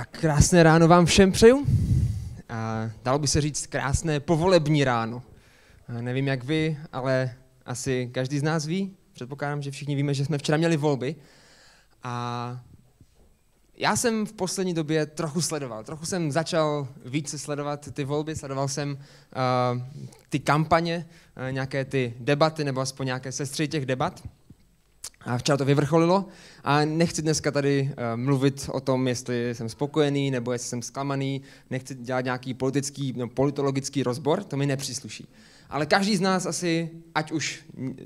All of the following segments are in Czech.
Tak krásné ráno vám všem přeju. A dalo by se říct krásné povolební ráno. A nevím jak vy, ale asi každý z nás ví. Předpokládám, že všichni víme, že jsme včera měli volby. A já jsem v poslední době trochu sledoval. Trochu jsem začal více sledovat ty volby, sledoval jsem uh, ty kampaně, uh, nějaké ty debaty, nebo aspoň nějaké sestry těch debat. A včera to vyvrcholilo a nechci dneska tady uh, mluvit o tom, jestli jsem spokojený nebo jestli jsem zklamaný, nechci dělat nějaký politický, no, politologický rozbor, to mi nepřísluší. Ale každý z nás asi, ať už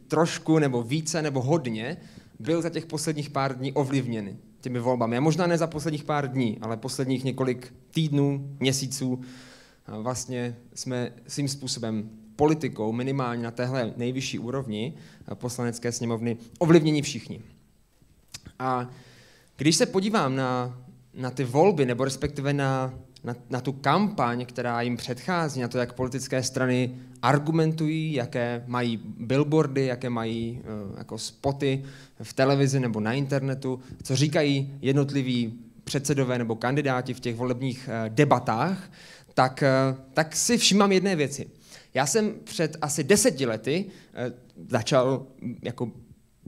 trošku nebo více nebo hodně, byl za těch posledních pár dní ovlivněný těmi volbami. A možná ne za posledních pár dní, ale posledních několik týdnů, měsíců. Vlastně jsme svým způsobem politikou, minimálně na téhle nejvyšší úrovni poslanecké sněmovny, ovlivnění všichni. A když se podívám na, na ty volby, nebo respektive na, na, na tu kampaň, která jim předchází, na to, jak politické strany argumentují, jaké mají billboardy, jaké mají uh, jako spoty v televizi nebo na internetu, co říkají jednotliví předsedové nebo kandidáti v těch volebních uh, debatách, tak, tak si všímám jedné věci – já jsem před asi deseti lety eh, začal jako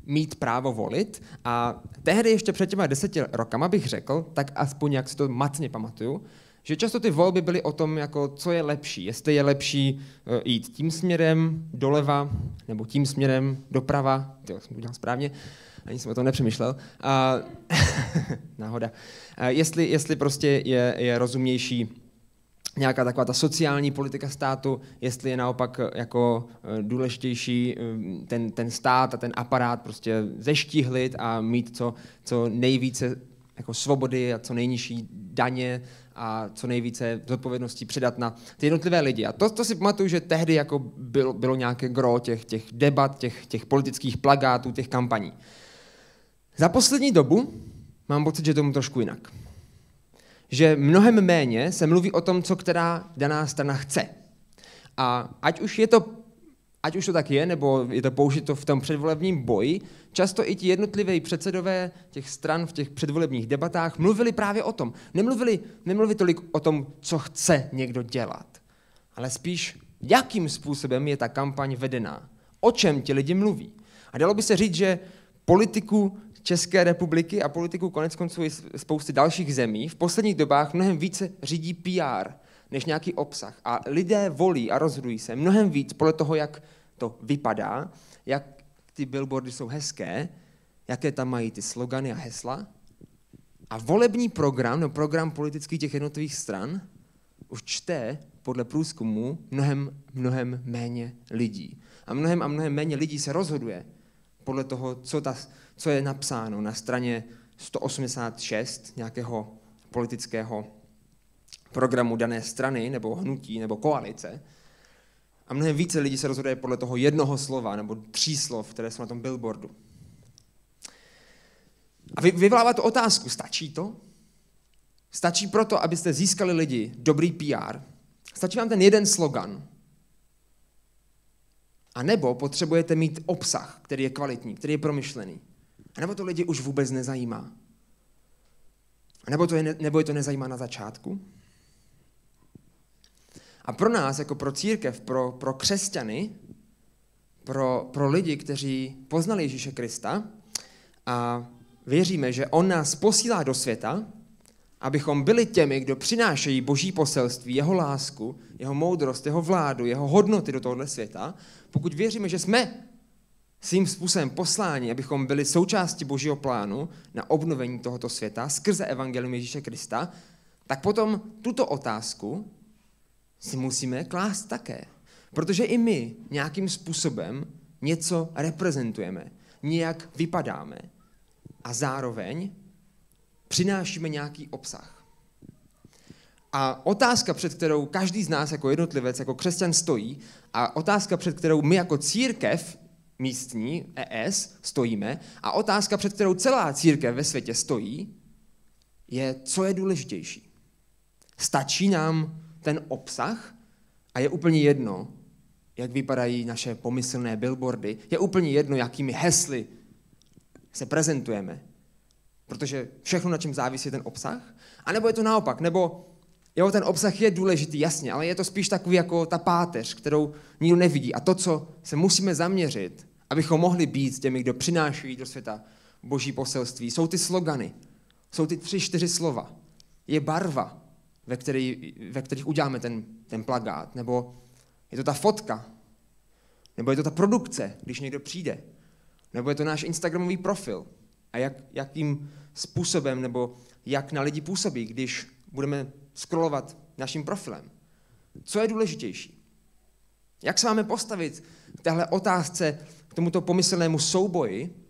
mít právo volit a tehdy ještě před těma deseti rokama bych řekl, tak aspoň jak si to matně pamatuju, že často ty volby byly o tom, jako, co je lepší. Jestli je lepší eh, jít tím směrem doleva, nebo tím směrem doprava. Jo, jsem to udělal správně, ani jsem o tom nepřemýšlel. A, náhoda. A jestli, jestli prostě je, je rozumnější nějaká taková ta sociální politika státu, jestli je naopak eh, jako eh, důležitější eh, ten, ten stát a ten aparát prostě zeštihlit a mít co, co nejvíce jako svobody a co nejnižší daně a co nejvíce zodpovědností předat na ty jednotlivé lidi. A to, to si pamatuju, že tehdy jako bylo, bylo nějaké gro těch, těch debat, těch, těch politických plagátů, těch kampaní. Za poslední dobu mám pocit, že tomu trošku jinak že mnohem méně se mluví o tom, co která daná strana chce. A ať už je to ať už to tak je, nebo je to použito v tom předvolebním boji, často i ti jednotlivé předsedové těch stran v těch předvolebních debatách mluvili právě o tom. Nemluvili, nemluvili tolik o tom, co chce někdo dělat, ale spíš, jakým způsobem je ta kampaň vedená, o čem ti lidi mluví. A dalo by se říct, že politiku České republiky a politiku konec konců i spousty dalších zemí v posledních dobách mnohem více řídí PR než nějaký obsah. A lidé volí a rozhodují se mnohem víc podle toho, jak to vypadá, jak ty billboardy jsou hezké, jaké tam mají ty slogany a hesla. A volební program, no program politický těch jednotlivých stran, už čte podle průzkumu mnohem, mnohem méně lidí. A mnohem a mnohem méně lidí se rozhoduje podle toho, co ta co je napsáno na straně 186 nějakého politického programu dané strany, nebo hnutí, nebo koalice. A mnohem více lidí se rozhoduje podle toho jednoho slova, nebo tří slov, které jsou na tom billboardu. A vy, vyvolává to otázku, stačí to? Stačí proto, abyste získali lidi dobrý PR? Stačí vám ten jeden slogan? A nebo potřebujete mít obsah, který je kvalitní, který je promyšlený? A nebo to lidi už vůbec nezajímá? A nebo, to je, nebo je to nezajímá na začátku? A pro nás, jako pro církev, pro, pro křesťany, pro, pro lidi, kteří poznali Ježíše Krista a věříme, že On nás posílá do světa, abychom byli těmi, kdo přinášejí boží poselství, jeho lásku, jeho moudrost, jeho vládu, jeho hodnoty do tohoto světa, pokud věříme, že jsme svým způsobem poslání, abychom byli součástí božího plánu na obnovení tohoto světa skrze evangelium Ježíše Krista, tak potom tuto otázku si musíme klást také. Protože i my nějakým způsobem něco reprezentujeme, nějak vypadáme a zároveň přinášíme nějaký obsah. A otázka, před kterou každý z nás jako jednotlivec, jako křesťan stojí, a otázka, před kterou my jako církev místní, ES, stojíme a otázka, před kterou celá církev ve světě stojí, je, co je důležitější. Stačí nám ten obsah a je úplně jedno, jak vypadají naše pomyslné billboardy, je úplně jedno, jakými hesly se prezentujeme. protože všechno, na čem závisí, je ten obsah, anebo je to naopak, nebo jo, ten obsah je důležitý, jasně, ale je to spíš takový jako ta páteř, kterou nikdo nevidí. A to, co se musíme zaměřit, abychom mohli být těmi, kdo přináší do světa boží poselství, jsou ty slogany, jsou ty tři, čtyři slova. Je barva, ve, který, ve kterých uděláme ten, ten plagát, nebo je to ta fotka, nebo je to ta produkce, když někdo přijde, nebo je to náš Instagramový profil a jak, jakým způsobem nebo jak na lidi působí, když budeme scrollovat naším profilem. Co je důležitější? Jak se máme postavit k téhle otázce, k tomuto pomyslnému souboji,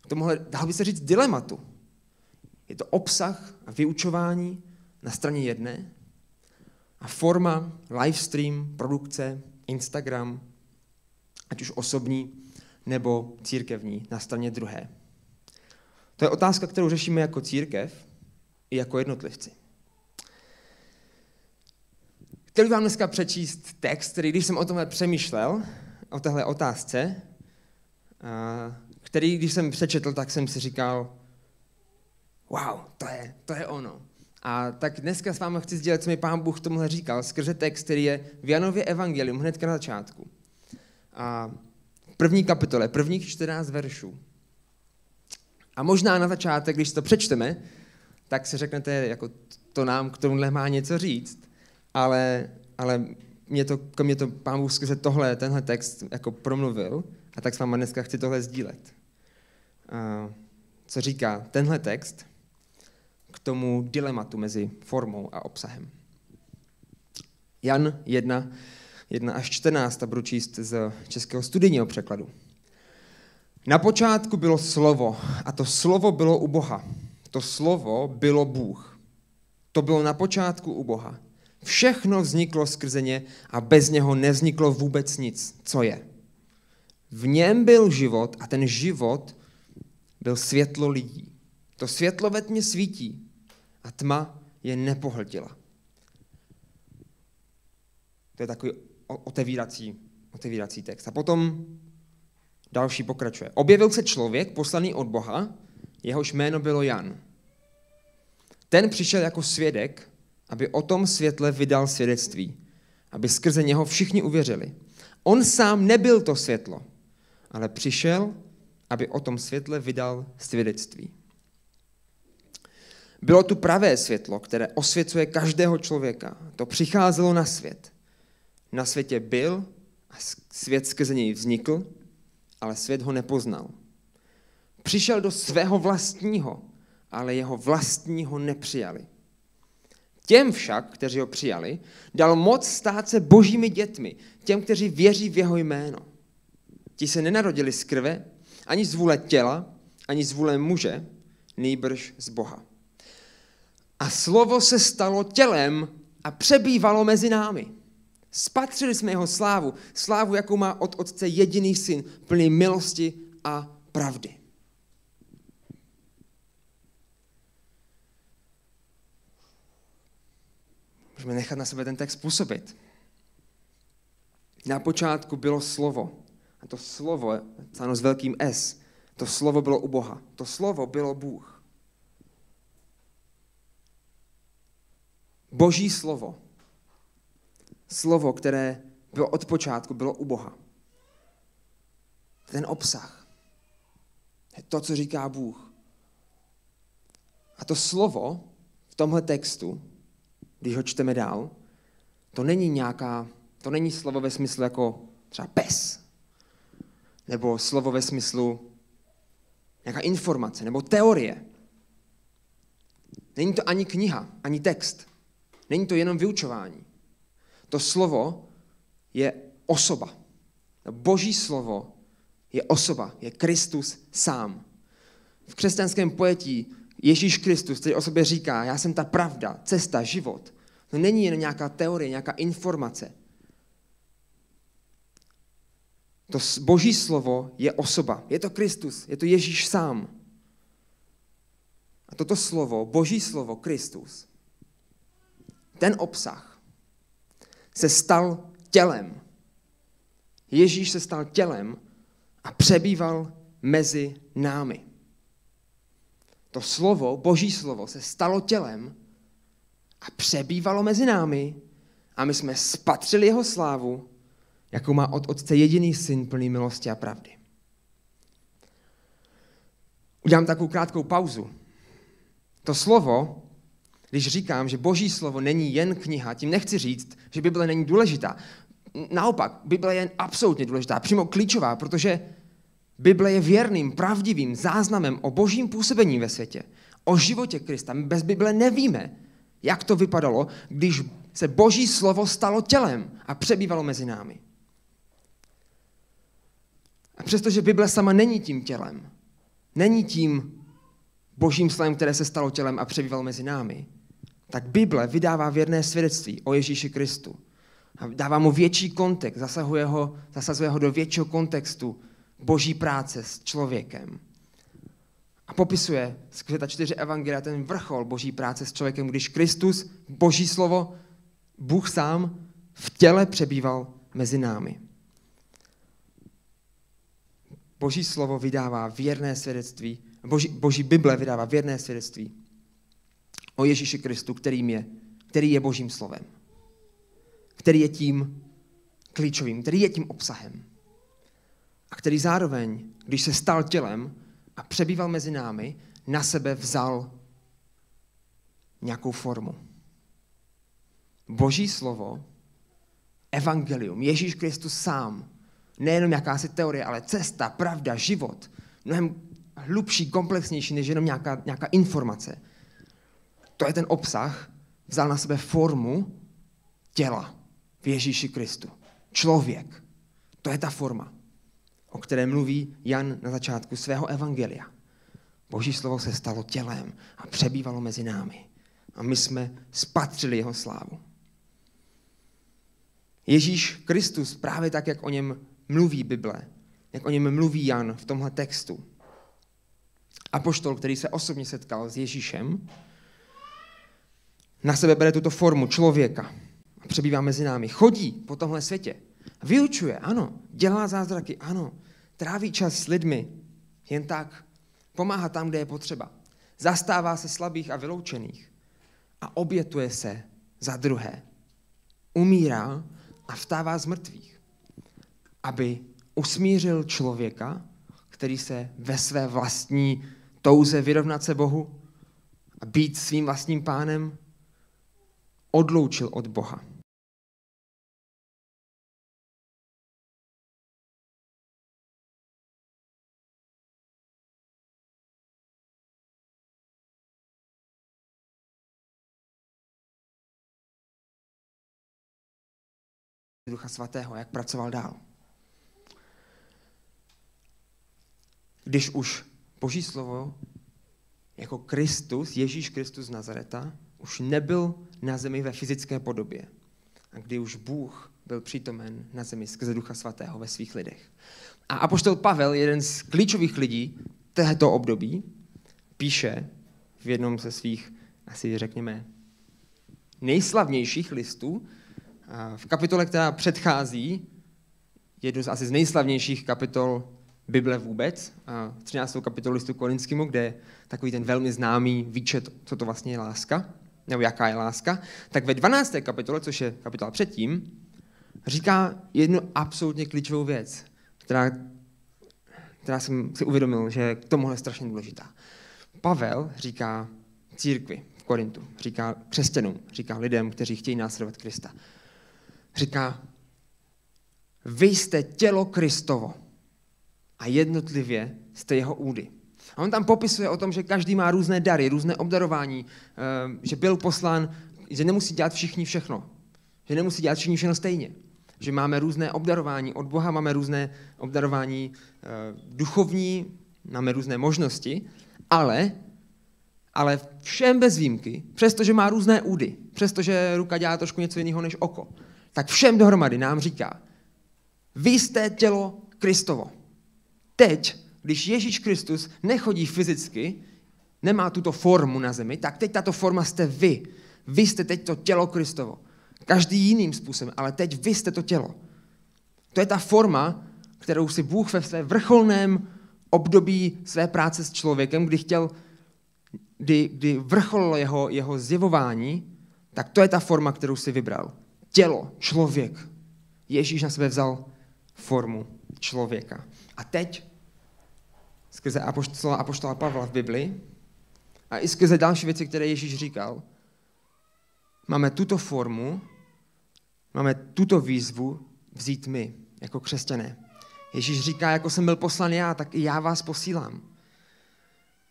k tomuhle, dál by se říct, dilematu? Je to obsah a vyučování na straně jedné a forma, livestream, produkce, Instagram, ať už osobní nebo církevní na straně druhé. To je otázka, kterou řešíme jako církev i jako jednotlivci. Chtěl bych vám dneska přečíst text, který, když jsem o tomhle přemýšlel, o téhle otázce, který, když jsem přečetl, tak jsem si říkal, wow, to je, to je ono. A tak dneska s vámi chci sdělit, co mi pán Bůh tomuhle říkal, skrze text, který je v Janově Evangelium, hnedka na začátku. A první kapitole, prvních 14 veršů. A možná na začátek, když to přečteme, tak si řeknete, jako to nám k tomuhle má něco říct, ale, ale mě to, ke mně to pán Bůh skrze tohle, tenhle text jako promluvil a tak s váma dneska chci tohle sdílet. A co říká tenhle text k tomu dilematu mezi formou a obsahem. Jan 1, 1 až 14, a budu číst z českého studijního překladu. Na počátku bylo slovo a to slovo bylo u Boha. To slovo bylo Bůh. To bylo na počátku u Boha. Všechno vzniklo skrze ně a bez něho nevzniklo vůbec nic, co je. V něm byl život a ten život byl světlo lidí. To světlo ve tmě svítí a tma je nepohltila. To je takový otevírací, otevírací text. A potom další pokračuje. Objevil se člověk poslaný od Boha, jehož jméno bylo Jan. Ten přišel jako svědek, aby o tom světle vydal svědectví, aby skrze něho všichni uvěřili. On sám nebyl to světlo, ale přišel, aby o tom světle vydal svědectví. Bylo tu pravé světlo, které osvěcuje každého člověka. To přicházelo na svět. Na světě byl a svět skrze něj vznikl, ale svět ho nepoznal. Přišel do svého vlastního, ale jeho vlastního nepřijali. Těm však, kteří ho přijali, dal moc stát se božími dětmi, těm, kteří věří v jeho jméno. Ti se nenarodili z krve, ani z vůle těla, ani z vůle muže, nýbrž z Boha. A slovo se stalo tělem a přebývalo mezi námi. Spatřili jsme jeho slávu, slávu, jakou má od Otce jediný syn, plný milosti a pravdy. Můžeme nechat na sebe ten text působit. Na počátku bylo slovo. A to slovo, psáno s velkým S, to slovo bylo u Boha. To slovo bylo Bůh. Boží slovo. Slovo, které bylo od počátku, bylo u Boha. Ten obsah. To, co říká Bůh. A to slovo v tomhle textu když ho čteme dál, to není nějaká, to není slovo ve smyslu jako třeba pes, nebo slovo ve smyslu nějaká informace, nebo teorie. Není to ani kniha, ani text. Není to jenom vyučování. To slovo je osoba. Boží slovo je osoba, je Kristus sám. V křesťanském pojetí Ježíš Kristus, který o sobě říká, já jsem ta pravda, cesta, život. To není jen nějaká teorie, nějaká informace. To boží slovo je osoba. Je to Kristus, je to Ježíš sám. A toto slovo, boží slovo, Kristus, ten obsah se stal tělem. Ježíš se stal tělem a přebýval mezi námi. to slovo, boží slovo, se stalo tělem a přebývalo mezi námi a my jsme spatřili jeho slávu, jakou má od Otce jediný syn plný milosti a pravdy. Udělám takovou krátkou pauzu. To slovo, když říkám, že boží slovo není jen kniha, tím nechci říct, že Bible není důležitá. Naopak, Bible je absolutně důležitá, přímo klíčová, protože Bible je věrným, pravdivým záznamem o božím působení ve světě, o životě Krista. My bez Bible nevíme, jak to vypadalo, když se boží slovo stalo tělem a přebývalo mezi námi. A přestože Bible sama není tím tělem, není tím božím slovem, které se stalo tělem a přebývalo mezi námi, tak Bible vydává věrné svědectví o Ježíši Kristu. A dává mu větší kontext, zasahuje ho, zasazuje ho do většího kontextu boží práce s člověkem. A popisuje skrze ta čtyři evangelia ten vrchol boží práce s člověkem, když Kristus, boží slovo, Bůh sám v těle přebýval mezi námi. Boží slovo vydává věrné svědectví, boží, boží Bible vydává věrné svědectví o Ježíši Kristu, kterým je, který je božím slovem. Který je tím klíčovým, který je tím obsahem. A který zároveň, když se stal tělem a přebýval mezi námi, na sebe vzal nějakou formu. Boží slovo, evangelium, Ježíš Kristus sám, nejenom jakási teorie, ale cesta, pravda, život, mnohem hlubší, komplexnější, než jenom nějaká, nějaká informace. To je ten obsah, vzal na sebe formu těla v Ježíši Kristu. Člověk. To je ta forma, o které mluví Jan na začátku svého evangelia. Boží slovo se stalo tělem a přebývalo mezi námi. A my jsme spatřili jeho slávu. Ježíš Kristus, právě tak, jak o něm mluví Bible, jak o něm mluví Jan v tomhle textu. Apoštol, který se osobně setkal s Ježíšem, na sebe bere tuto formu člověka a přebývá mezi námi. Chodí po tomhle světě. Vyučuje, ano. Dělá zázraky, ano. Tráví čas s lidmi, jen tak. Pomáhá tam, kde je potřeba. Zastává se slabých a vyloučených. A obětuje se za druhé. Umírá a vstává z mrtvých aby usmířil člověka, který se ve své vlastní touze vyrovnat se Bohu a být svým vlastním pánem, odloučil od Boha. Ducha Svatého, jak pracoval dál. když už Boží slovo jako Kristus, Ježíš Kristus z Nazareta, už nebyl na zemi ve fyzické podobě. A kdy už Bůh byl přítomen na zemi skrze Ducha Svatého ve svých lidech. A apoštol Pavel, jeden z klíčových lidí tohoto období, píše v jednom ze svých, asi řekněme, nejslavnějších listů, v kapitole, která předchází jednu z asi z nejslavnějších kapitol Bible vůbec, a 13. kapitolu listu Kolinskému, kde je takový ten velmi známý výčet, co to vlastně je láska, nebo jaká je láska, tak ve 12. kapitole, což je kapitola předtím, říká jednu absolutně klíčovou věc, která, která jsem si uvědomil, že je k tomuhle strašně důležitá. Pavel říká církvi v Korintu, říká křesťanům, říká lidem, kteří chtějí následovat Krista. Říká, vy jste tělo Kristovo a jednotlivě jste jeho údy. A on tam popisuje o tom, že každý má různé dary, různé obdarování, eh, že byl poslán, že nemusí dělat všichni všechno. Že nemusí dělat všichni všechno stejně. Že máme různé obdarování od Boha, máme různé obdarování eh, duchovní, máme různé možnosti, ale, ale všem bez výjimky, přestože má různé údy, přestože ruka dělá trošku něco jiného než oko, tak všem dohromady nám říká, vy jste tělo Kristovo. Teď, když Ježíš Kristus nechodí fyzicky, nemá tuto formu na zemi, tak teď tato forma jste vy. Vy jste teď to tělo Kristovo. Každý jiným způsobem, ale teď vy jste to tělo. To je ta forma, kterou si Bůh ve své vrcholném období své práce s člověkem, kdy chtěl kdy, kdy vrcholilo jeho, jeho zjevování, tak to je ta forma, kterou si vybral. Tělo, člověk. Ježíš na sebe vzal formu člověka. A teď, skrze apoštola, apoštola Pavla v Bibli, a i skrze další věci, které Ježíš říkal, máme tuto formu, máme tuto výzvu vzít my, jako křesťané. Ježíš říká, jako jsem byl poslan já, tak i já vás posílám.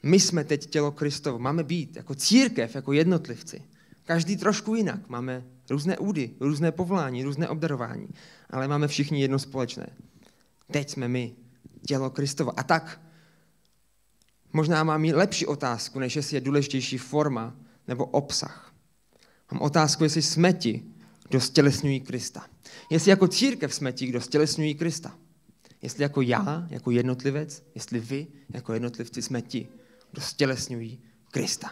My jsme teď tělo Kristovo. Máme být jako církev, jako jednotlivci. Každý trošku jinak. Máme různé údy, různé povolání, různé obdarování. Ale máme všichni jedno společné. Teď jsme my, tělo Kristovo. A tak možná mám i lepší otázku, než jestli je důležitější forma nebo obsah. Mám otázku, jestli jsme ti, kdo stělesňují Krista. Jestli jako církev jsme ti, kdo stělesňují Krista. Jestli jako já, jako jednotlivec, jestli vy, jako jednotlivci, jsme ti, kdo stělesňují Krista.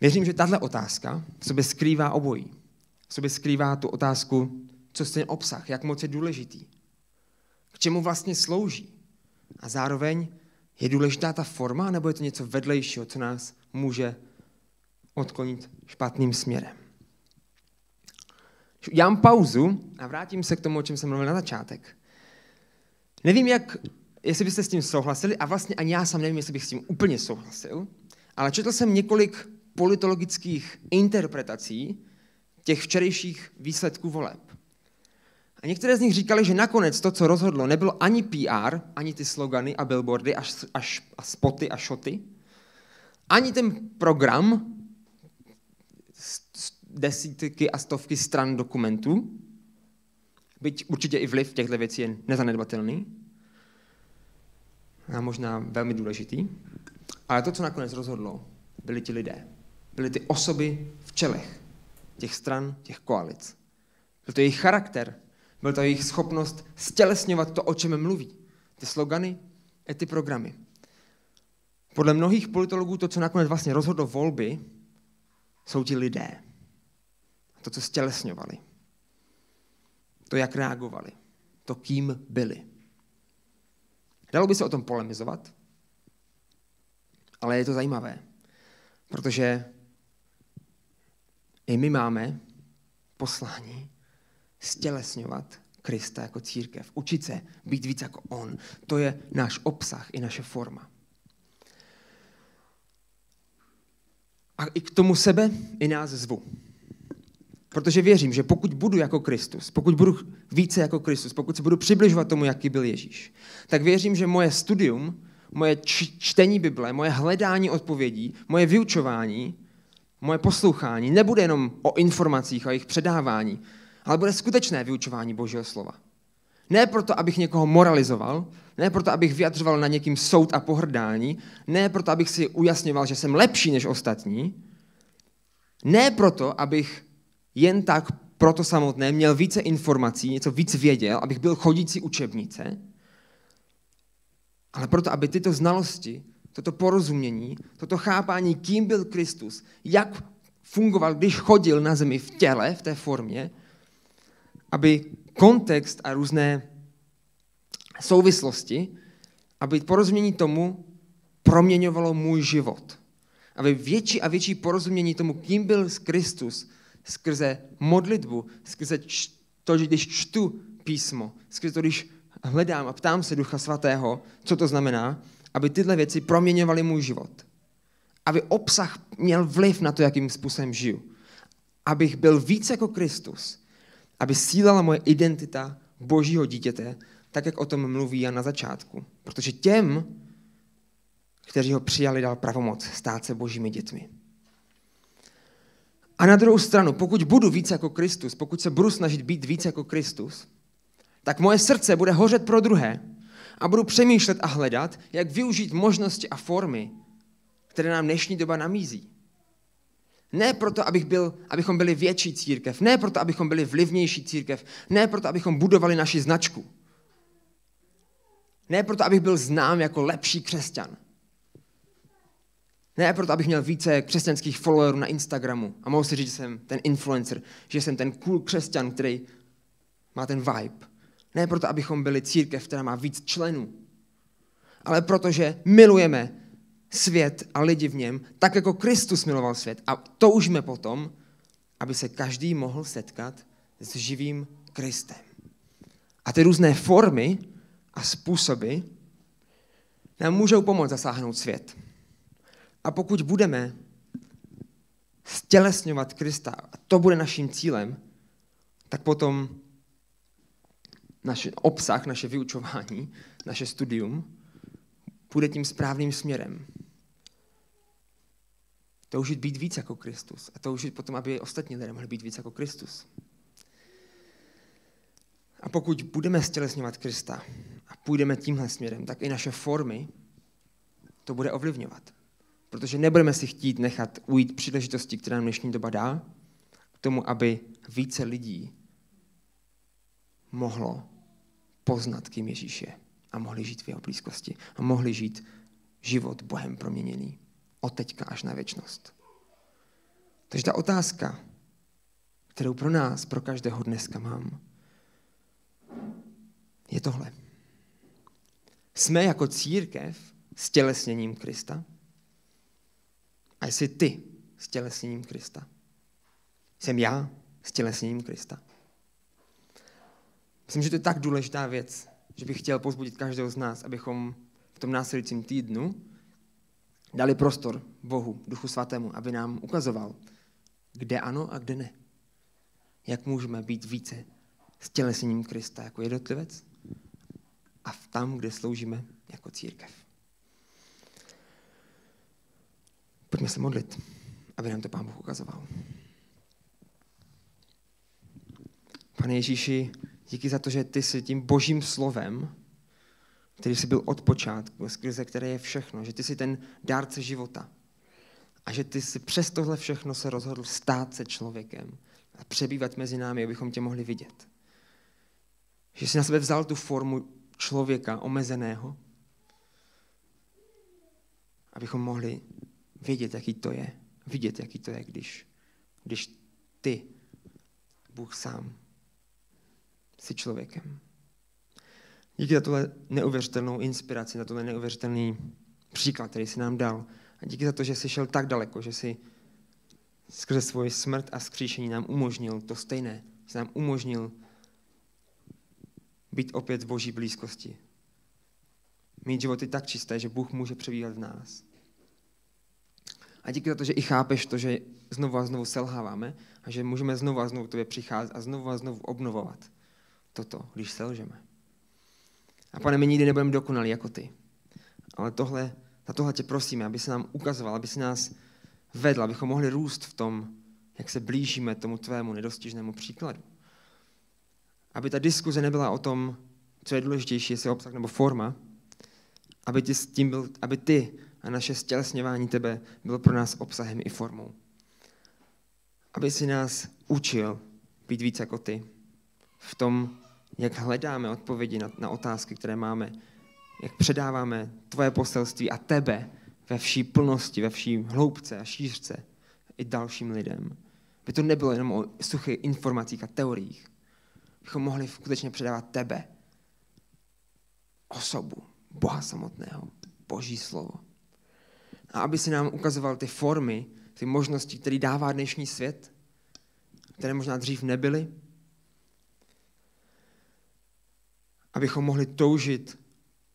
Věřím, že tahle otázka v sobě skrývá obojí. V sobě skrývá tu otázku, co je ten obsah, jak moc je důležitý, k čemu vlastně slouží. A zároveň je důležitá ta forma, nebo je to něco vedlejšího, co nás může odklonit špatným směrem. Udělám pauzu a vrátím se k tomu, o čem jsem mluvil na začátek. Nevím, jak, jestli byste s tím souhlasili, a vlastně ani já sám nevím, jestli bych s tím úplně souhlasil, ale četl jsem několik politologických interpretací těch včerejších výsledků voleb. A některé z nich říkali, že nakonec to, co rozhodlo, nebylo ani PR, ani ty slogany a billboardy a, a, a spoty a šoty, ani ten program, desítky a stovky stran dokumentů, byť určitě i vliv těchto věcí je nezanedbatelný a možná velmi důležitý, ale to, co nakonec rozhodlo, byli ti lidé. Byly ty osoby v čelech těch stran, těch koalic. Byl to jejich charakter, byl to jejich schopnost stělesňovat to, o čem mluví. Ty slogany a ty programy. Podle mnohých politologů to, co nakonec vlastně rozhodlo volby, jsou ti lidé. To, co stělesňovali. To, jak reagovali. To, kým byli. Dalo by se o tom polemizovat, ale je to zajímavé, protože i my máme poslání stělesňovat Krista jako církev, učit se být víc jako On. To je náš obsah i naše forma. A i k tomu sebe i nás zvu. Protože věřím, že pokud budu jako Kristus, pokud budu více jako Kristus, pokud se budu přibližovat tomu, jaký byl Ježíš, tak věřím, že moje studium, moje čtení Bible, moje hledání odpovědí, moje vyučování, moje poslouchání nebude jenom o informacích, o jejich předávání, ale bude skutečné vyučování Božího slova. Ne proto, abych někoho moralizoval, ne proto, abych vyjadřoval na někým soud a pohrdání, ne proto, abych si ujasňoval, že jsem lepší než ostatní, ne proto, abych jen tak proto samotné měl více informací, něco víc věděl, abych byl chodící učebnice, ale proto, aby tyto znalosti, toto porozumění, toto chápání, kým byl Kristus, jak fungoval, když chodil na zemi v těle, v té formě, aby kontext a různé souvislosti, aby porozumění tomu proměňovalo můj život. Aby větší a větší porozumění tomu, kým byl Kristus, skrze modlitbu, skrze to, že když čtu písmo, skrze to, když hledám a ptám se Ducha Svatého, co to znamená, aby tyhle věci proměňovaly můj život. Aby obsah měl vliv na to, jakým způsobem žiju. Abych byl víc jako Kristus. Aby sílala moje identita božího dítěte, tak jak o tom mluví Jan na začátku. Protože těm, kteří ho přijali, dal pravomoc stát se božími dětmi. A na druhou stranu, pokud budu víc jako Kristus, pokud se budu snažit být víc jako Kristus, tak moje srdce bude hořet pro druhé a budu přemýšlet a hledat, jak využít možnosti a formy, které nám dnešní doba namízí. Ne proto, abych byl, abychom byli větší církev, ne proto, abychom byli vlivnější církev, ne proto, abychom budovali naši značku. Ne proto, abych byl znám jako lepší křesťan. Ne proto, abych měl více křesťanských followerů na Instagramu a mohl si říct, že jsem ten influencer, že jsem ten cool křesťan, který má ten vibe. Ne proto, abychom byli církev, která má víc členů, ale protože milujeme svět a lidi v něm, tak jako Kristus miloval svět. A toužíme potom, aby se každý mohl setkat s živým Kristem. A ty různé formy a způsoby nám můžou pomoct zasáhnout svět. A pokud budeme stělesňovat Krista, a to bude naším cílem, tak potom náš obsah, naše vyučování, naše studium půjde tím správným směrem. Toužit být víc jako Kristus a toužit potom, aby ostatní lidé mohli být víc jako Kristus. A pokud budeme stělesňovat Krista a půjdeme tímhle směrem, tak i naše formy to bude ovlivňovat. Protože nebudeme si chtít nechat ujít příležitosti, které nám dnešní doba dá, k tomu, aby více lidí mohlo poznat, kým Ježíš je a mohli žít v jeho blízkosti a mohli žít život Bohem proměněný od teďka až na věčnost. Takže ta otázka, kterou pro nás, pro každého dneska mám, je tohle. Jsme jako církev stělesněním Krista? A jsi ty stělesněním Krista? Jsem já stělesněním Krista? Myslím, že to je tak důležitá věc, že bych chtěl pozbudit každého z nás, abychom v tom následujícím týdnu dali prostor Bohu, Duchu Svatému, aby nám ukazoval, kde ano a kde ne. Jak můžeme být více stělesněním Krista jako jednotlivec a v tam, kde sloužíme jako církev. Pojďme se modlit, aby nám to Pán Bůh ukazoval. Pane Ježíši, díky za to, že ty jsi tím božím slovem, který jsi byl od počátku, skrze které je všechno, že ty jsi ten dárce života. A že ty jsi přes tohle všechno se rozhodl stát se člověkem a přebývat mezi námi, abychom tě mohli vidět. Že jsi na sebe vzal tu formu člověka omezeného, abychom mohli vědět, jaký to je. Vidět, jaký to je, když, když ty, Bůh sám, jsi člověkem. Díky za tuhle neuvěřitelnou inspiraci, za tuhle neuvěřitelný příklad, který jsi nám dal. A díky za to, že jsi šel tak daleko, že jsi skrze svoji smrt a skříšení nám umožnil to stejné. Že nám umožnil být opět v boží blízkosti. Mít životy tak čisté, že Bůh může přebývat v nás. A díky za to, že i chápeš to, že znovu a znovu selháváme a že můžeme znovu a znovu k tobě přicházet a znovu a znovu obnovovat toto, když selžeme. A pane, my nikdy nebudeme dokonalí jako ty. Ale tohle, za tohle tě prosíme, aby se nám ukazoval, aby se nás vedl, abychom mohli růst v tom, jak se blížíme tomu tvému nedostižnému příkladu. Aby ta diskuze nebyla o tom, co je důležitější, jestli obsah nebo forma, aby ty, s tím byl, aby ty a naše stělesňování tebe bylo pro nás obsahem i formou. Aby si nás učil být víc jako ty. V tom, jak hledáme odpovědi na, na otázky, které máme, jak předáváme tvoje poselství a tebe ve vší plnosti, ve vší hloubce a šířce i dalším lidem. By to nebylo jenom o suchých informacích a teoriích. Bychom mohli skutečně předávat tebe, osobu, Boha samotného, Boží slovo. A aby si nám ukazoval ty formy, ty možnosti, které dává dnešní svět, které možná dřív nebyly, abychom mohli toužit,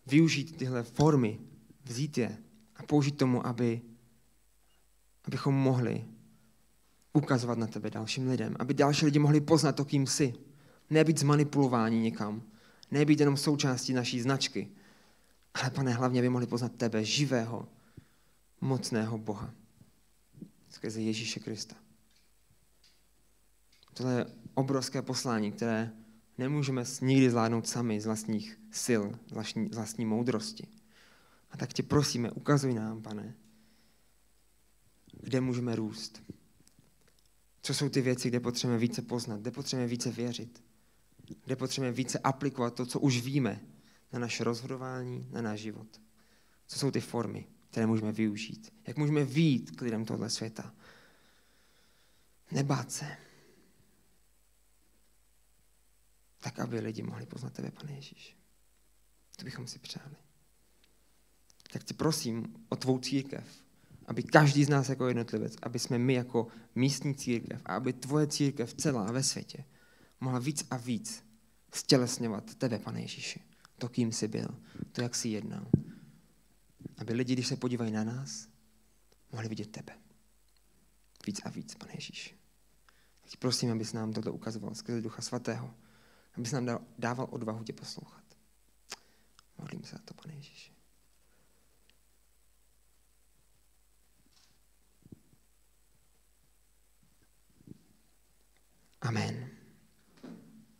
využít tyhle formy, vzít je a použít tomu, aby, abychom mohli ukazovat na tebe dalším lidem, aby další lidi mohli poznat to, kým jsi. Nebýt zmanipulováni někam, nebýt jenom součástí naší značky, ale pane, hlavně, aby mohli poznat tebe, živého, mocného Boha. Skrze Ježíše Krista. Tohle je obrovské poslání, které nemůžeme nikdy zvládnout sami z vlastních sil, z vlastní, z vlastní moudrosti. A tak tě prosíme, ukazuj nám, pane, kde můžeme růst. Co jsou ty věci, kde potřebujeme více poznat, kde potřebujeme více věřit, kde potřebujeme více aplikovat to, co už víme na naše rozhodování, na náš život. Co jsou ty formy, které můžeme využít. Jak můžeme výjít k lidem tohle světa. Nebát se. Tak aby lidi mohli poznat tebe, pane Ježíš. To bychom si přáli. Tak ti prosím o tvou církev, aby každý z nás jako jednotlivec, aby jsme my jako místní církev a aby tvoje církev celá ve světě mohla víc a víc stělesňovat tebe, pane Ježíši. To, kým jsi byl, to, jak jsi jednal. Aby lidi, když se podívají na nás, mohli vidět tebe. Víc a víc, pane Ježíši. Tak prosím, abys nám tohle ukazoval skrze Ducha Svatého aby se nám dával odvahu tě poslouchat. Modlím se na to, pane Ježíši. Amen.